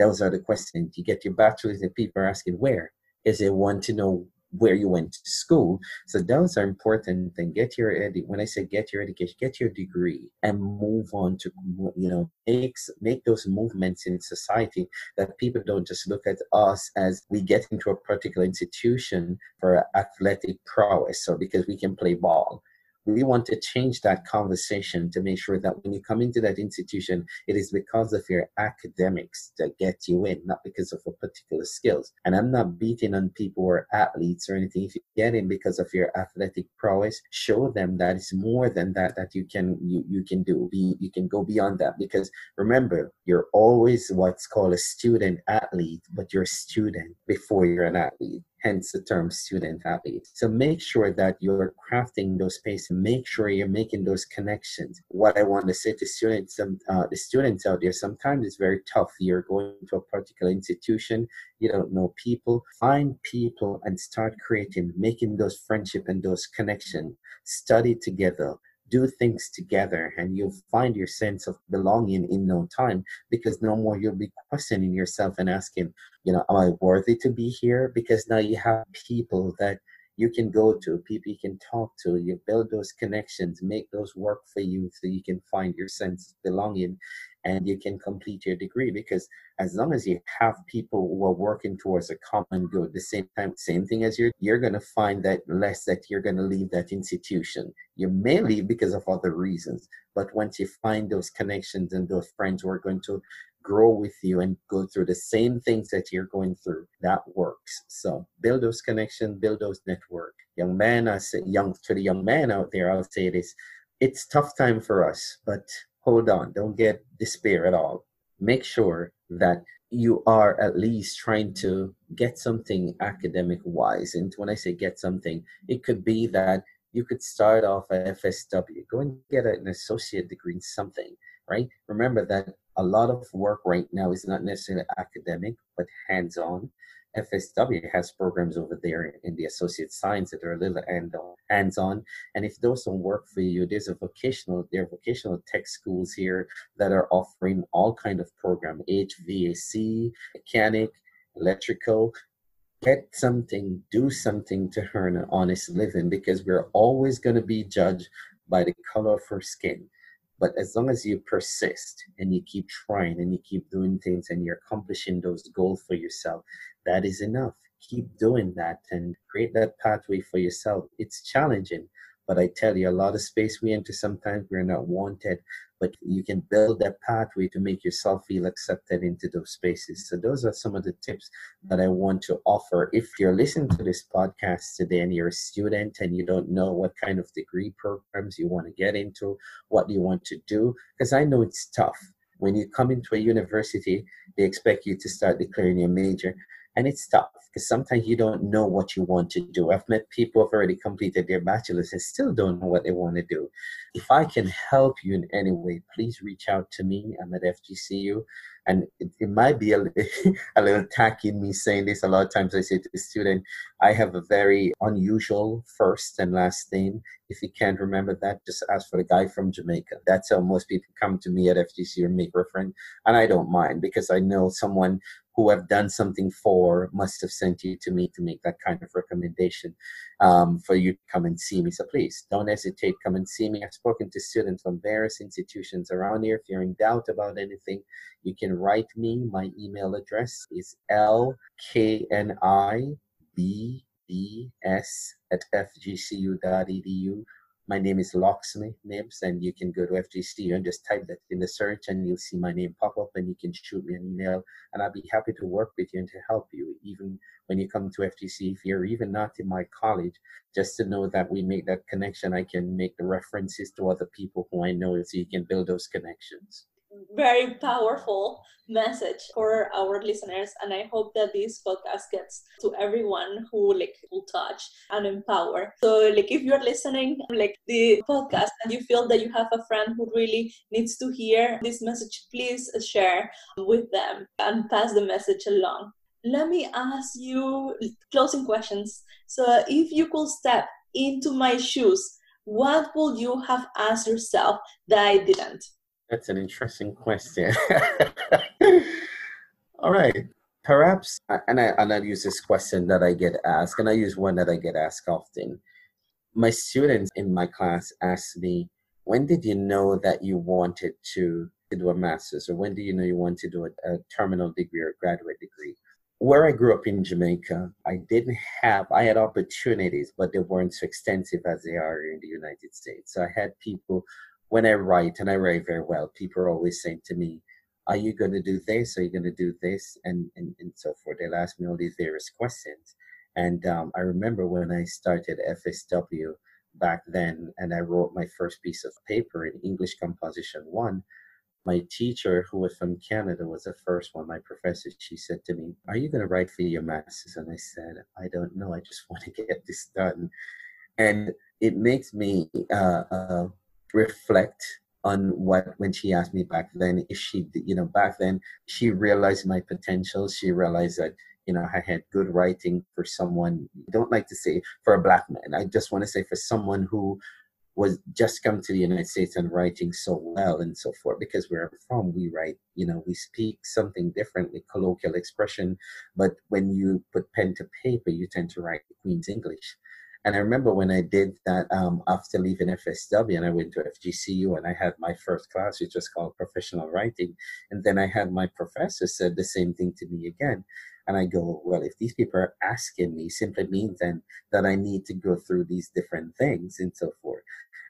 Those are the questions. You get your bachelor's, and people are asking where. Is it want to know where you went to school? So those are important. And get your edu- when I say get your education, get your degree and move on to you know make make those movements in society that people don't just look at us as we get into a particular institution for athletic prowess or because we can play ball we want to change that conversation to make sure that when you come into that institution, it is because of your academics that get you in, not because of a particular skills. And I'm not beating on people or athletes or anything. If you get in because of your athletic prowess, show them that it's more than that that you can you, you can do. Be, you can go beyond that because remember, you're always what's called a student athlete, but you're a student before you're an athlete hence the term student athlete. So make sure that you're crafting those spaces. Make sure you're making those connections. What I want to say to students, uh, the students out there, sometimes it's very tough. You're going to a particular institution, you don't know people. Find people and start creating, making those friendship and those connections. Study together do things together and you'll find your sense of belonging in no time because no more you'll be questioning yourself and asking, you know, am I worthy to be here? Because now you have people that you can go to, people you can talk to, you build those connections, make those work for you so you can find your sense of belonging and you can complete your degree because as long as you have people who are working towards a common good the same time same thing as you're you're going to find that less that you're going to leave that institution. You may leave because of other reasons but once you find those connections and those friends who are going to grow with you and go through the same things that you're going through that works. So build those connections build those network. Young man i say young to the young man out there i'll say this it's tough time for us but hold on, don't get despair at all. Make sure that you are at least trying to get something academic wise. And when I say get something, it could be that you could start off at FSW, go and get an associate degree in something, right? Remember that a lot of work right now is not necessarily academic, but hands on. FSW has programs over there in the associate science that are a little hands on. And if those don't work for you, there's a vocational, there are vocational tech schools here that are offering all kind of program, HVAC, mechanic, electrical. Get something, do something to earn an honest living because we're always going to be judged by the color of our skin. But as long as you persist and you keep trying and you keep doing things and you're accomplishing those goals for yourself, that is enough. Keep doing that and create that pathway for yourself. It's challenging, but I tell you, a lot of space we enter sometimes we're not wanted, but you can build that pathway to make yourself feel accepted into those spaces. So, those are some of the tips that I want to offer. If you're listening to this podcast today and you're a student and you don't know what kind of degree programs you want to get into, what you want to do, because I know it's tough. When you come into a university, they expect you to start declaring your major And it's tough because sometimes you don't know what you want to do. I've met people who've already completed their bachelor's and still don't know what they want to do. If I can help you in any way, please reach out to me. I'm at FGCU. And it, it might be a, <laughs> a little tacky me saying this. A lot of times I say to the student, I have a very unusual first and last name. If you can't remember that, just ask for the guy from Jamaica. That's how most people come to me at FGCU and make reference. And I don't mind because I know someone who have done something for must have sent you to me to make that kind of recommendation um, for you to come and see me. So please don't hesitate, come and see me. I've spoken to students from various institutions around here. If you're in doubt about anything, you can write me. My email address is lknibs at fgcu.edu my name is Loxley Nibbs, and you can go to FGC and just type that in the search, and you'll see my name pop up, and you can shoot me an email, and I'll be happy to work with you and to help you, even when you come to FGC. If you're even not in my college, just to know that we make that connection, I can make the references to other people who I know, so you can build those connections very powerful message for our listeners and i hope that this podcast gets to everyone who like will touch and empower. So like if you're listening like the podcast and you feel that you have a friend who really needs to hear this message please share with them and pass the message along. Let me ask you closing questions. So if you could step into my shoes what would you have asked yourself that i didn't that's an interesting question. <laughs> All right. Perhaps, and I, and I use this question that I get asked, and I use one that I get asked often. My students in my class ask me, when did you know that you wanted to, do a master's, or when did you know you wanted to do a, a terminal degree or a graduate degree? Where I grew up in Jamaica, I didn't have, I had opportunities, but they weren't so extensive as they are in the United States. So I had people when I write, and I write very well, people are always saying to me, Are you going to do this? Are you going to do this? And, and, and so forth. They'll ask me all these various questions. And um, I remember when I started FSW back then, and I wrote my first piece of paper in English Composition 1. My teacher, who was from Canada, was the first one. My professor, she said to me, Are you going to write for your master's? And I said, I don't know. I just <laughs> want to get this done. And it makes me uh, uh, reflect on what when she asked me back then if she you know back then she realized my potential. She realized that you know i had good writing for someone I don't like to say for a black man i just want to say for someone who was just come to the united states and writing so well and so forth because where i'm from we write you know we speak something differently colloquial expression but when you put pen to paper you tend to write queen's english and I remember when I did that um, after leaving FSW and I went to FGCU and I had my first class, which was called professional writing. And then I had my professor said the same thing to me again. And I go, well, if these people are asking me, simply means then that I need to go through these different things and so forth.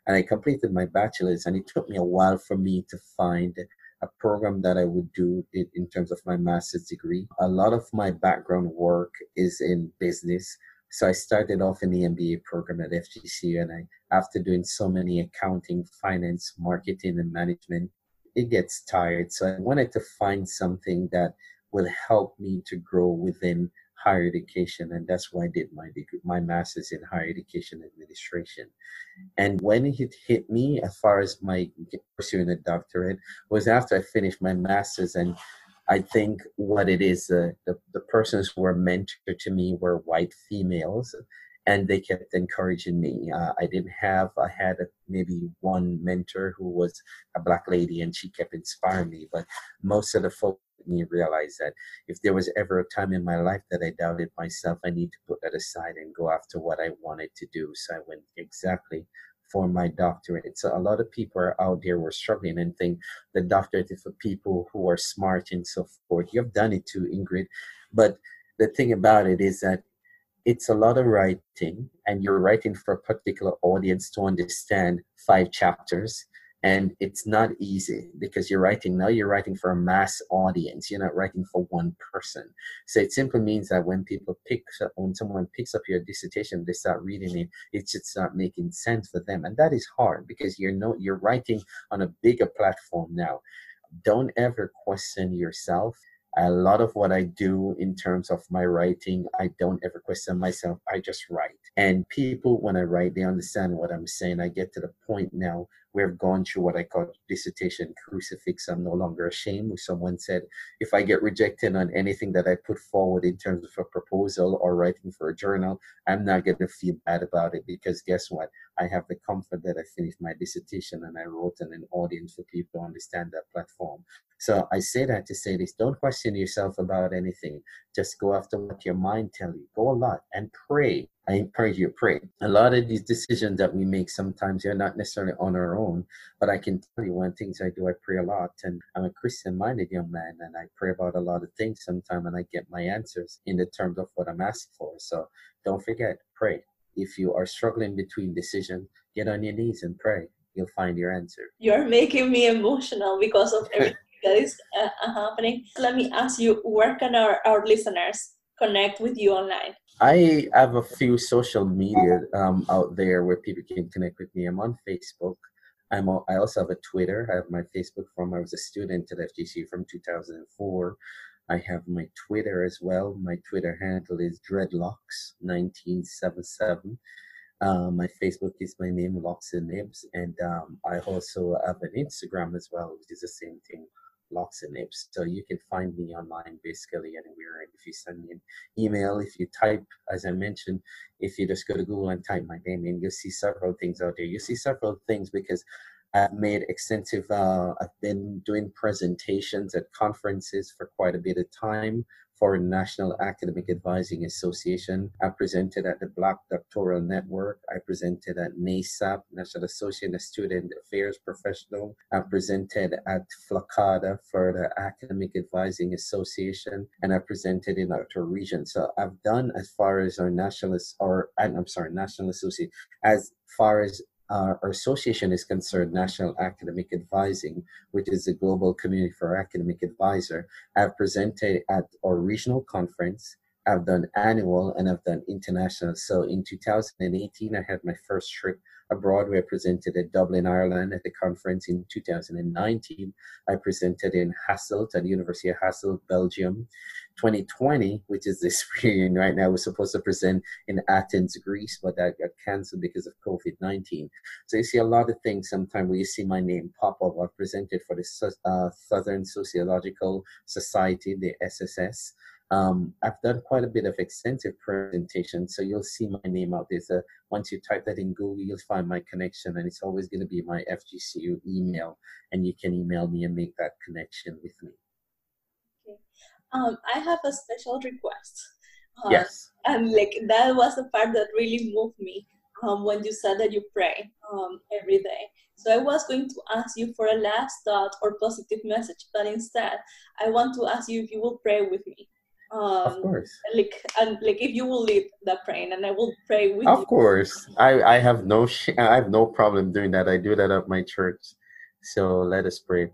And I completed my bachelor's, and it took me a while for me to find a program that I would do in, in terms of my master's degree. A lot of my background work is in business so I started off in the MBA program at FGC, and I, after doing so many accounting, finance, marketing, and management, it gets tired. So I wanted to find something that will help me to grow within higher education, and that's why I did my degree, my master's in higher education administration. And when it hit me, as far as my pursuing a doctorate, was after I finished my master's and I think what it is, uh, the, the persons who were mentored to me were white females, and they kept encouraging me. Uh, I didn't have, I had a, maybe one mentor who was a black lady, and she kept inspiring me. But most of the folks me realized that if there was ever a time in my life that I doubted myself, I need to put that aside and go after what I wanted to do. So I went exactly for my doctorate. So a lot of people are out there were struggling and think the doctorate is for people who are smart and so forth. You've done it too, Ingrid. But the thing about it is that it's a lot of writing, and you're writing for a particular audience to understand five chapters and it's not easy because you're writing now you're writing for a mass audience you're not writing for one person so it simply means that when people pick up when someone picks up your dissertation they start reading it it should start making sense for them and that is hard because you're no you're writing on a bigger platform now don't ever question yourself A lot of what I do in terms of my writing, I don't ever question myself. I just write. And people, when I write, they understand what I'm saying. I get to the point now we've gone through what I call dissertation crucifix. I'm no longer ashamed. Someone said, if I get rejected on anything that I put forward in terms of a proposal or writing for a journal, I'm not going to feel bad about it because guess what? I have the comfort that I finished my dissertation and I wrote in an audience for people to understand that platform. So I say that to say this don't question yourself about anything. Just go after what your mind tells you. Go a lot and pray. I encourage you to pray. A lot of these decisions that we make sometimes they're not necessarily on our own, but I can tell you one things I do, I pray a lot. And I'm a Christian minded young man and I pray about a lot of things sometimes and I get my answers in the terms of what I'm asking for. So don't forget, pray. If you are struggling between decisions, get on your knees and pray. You'll find your answer. You're making me emotional because of everything <laughs> that is uh, uh, happening. Let me ask you, where can our, our listeners connect with you online? I have a few social media um, out there where people can connect with me. I'm on Facebook. I'm a, I also have a Twitter. I have my Facebook from I was a student at FGC from 2004. I have my Twitter as well. My Twitter handle is dreadlocks1977. Um, my Facebook is my name, Loxley Nibbs, and um, I also have an Instagram as well, which is the same thing, Loxley Nibbs. So you can find me online basically anywhere. If you send me an email, if you type, as I mentioned, if you just go to Google and type my name in, you'll see several things out there. You'll see several things because I've made extensive, uh, I've been doing presentations at conferences for quite a bit of time for National Academic Advising Association. I presented at the Black Doctoral Network. I presented at NASAP, National Association of Student Affairs Professional. I presented at FLACADA for the Academic Advising Association, and I presented in our region. So I've done as far as our nationalist, or I'm sorry, National Association, as far as uh, our association is concerned, National Academic Advising, which is a global community for academic advisor. I've presented at our regional conference. I've done annual and I've done international. So in 2018, I had my first trip abroad where I presented at Dublin, Ireland at the conference in 2019. I presented in Hasselt at the University of Hasselt, Belgium. 2020, which is this <laughs> reunion right now, was supposed to present in Athens, Greece, but that got canceled because of COVID 19. So you see a lot of things sometimes where you see my name pop up. I've presented for the uh, Southern Sociological Society, the SSS. Um, I've done quite a bit of extensive presentation, so you'll see my name out there. So once you type that in Google, you'll find my connection, and it's always going to be my FGCU email, and you can email me and make that connection with me. Okay. Um, I have a special request. Uh, yes. And like that was the part that really moved me um, when you said that you pray um, every day. So I was going to ask you for a last thought or positive message, but instead I want to ask you if you will pray with me. Um, of course. Like and like if you will lead the praying, and I will pray with of you. Of course, I I have no sh- I have no problem doing that. I do that at my church. So let us pray.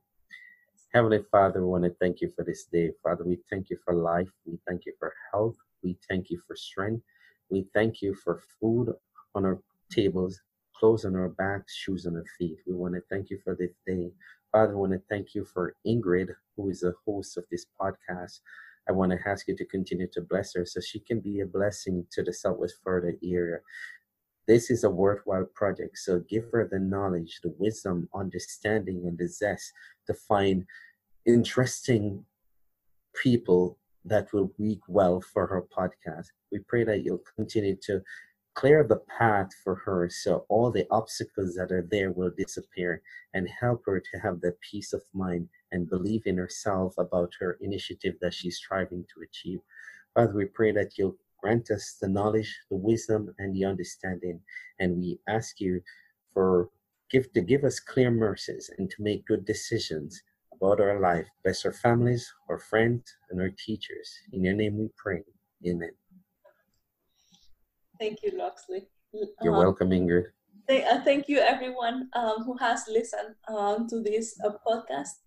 Heavenly Father, we want to thank you for this day. Father, we thank you for life. We thank you for health. We thank you for strength. We thank you for food on our tables, clothes on our backs, shoes on our feet. We want to thank you for this day. Father, we want to thank you for Ingrid, who is the host of this podcast. I want to ask you to continue to bless her so she can be a blessing to the Southwest Florida area. This is a worthwhile project, so give her the knowledge, the wisdom, understanding, and the zest to find interesting people that will read well for her podcast. We pray that you'll continue to clear the path for her so all the obstacles that are there will disappear and help her to have the peace of mind and believe in herself about her initiative that she's striving to achieve. Father, we pray that you'll grant us the knowledge, the wisdom, and the understanding. And we ask you for give to give us clear mercies and to make good decisions about our life. Bless our families, our friends, and our teachers. In your name we pray. Amen. Thank you, Loxley. You're um, welcome, Ingrid. Th- uh, thank you, everyone um, who has listened um, to this uh, podcast.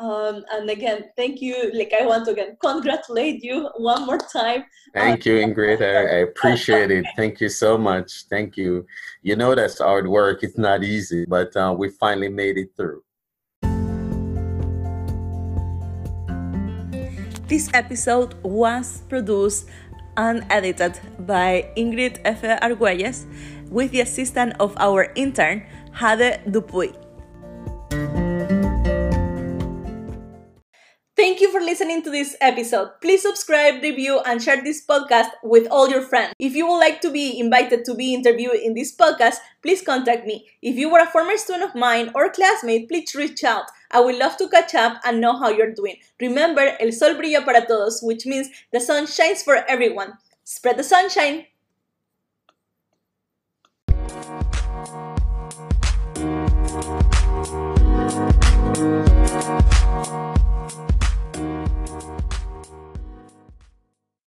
Um, and again, thank you. Like I want to again congratulate you one more time. Thank you, Ingrid. I, I <laughs> appreciate it. Thank you so much. Thank you. You know that's hard work. It's not easy, but uh, we finally made it through. This episode was produced and edited by Ingrid F. Arguelles with the assistance of our intern, Jade Dupuy. You for listening to this episode. Please subscribe, review, and share this podcast with all your friends. If you would like to be invited to be interviewed in this podcast, please contact me. If you were a former student of mine or classmate, please reach out. I would love to catch up and know how you're doing. Remember, el sol brilla para todos, which means the sun shines for everyone. Spread the sunshine!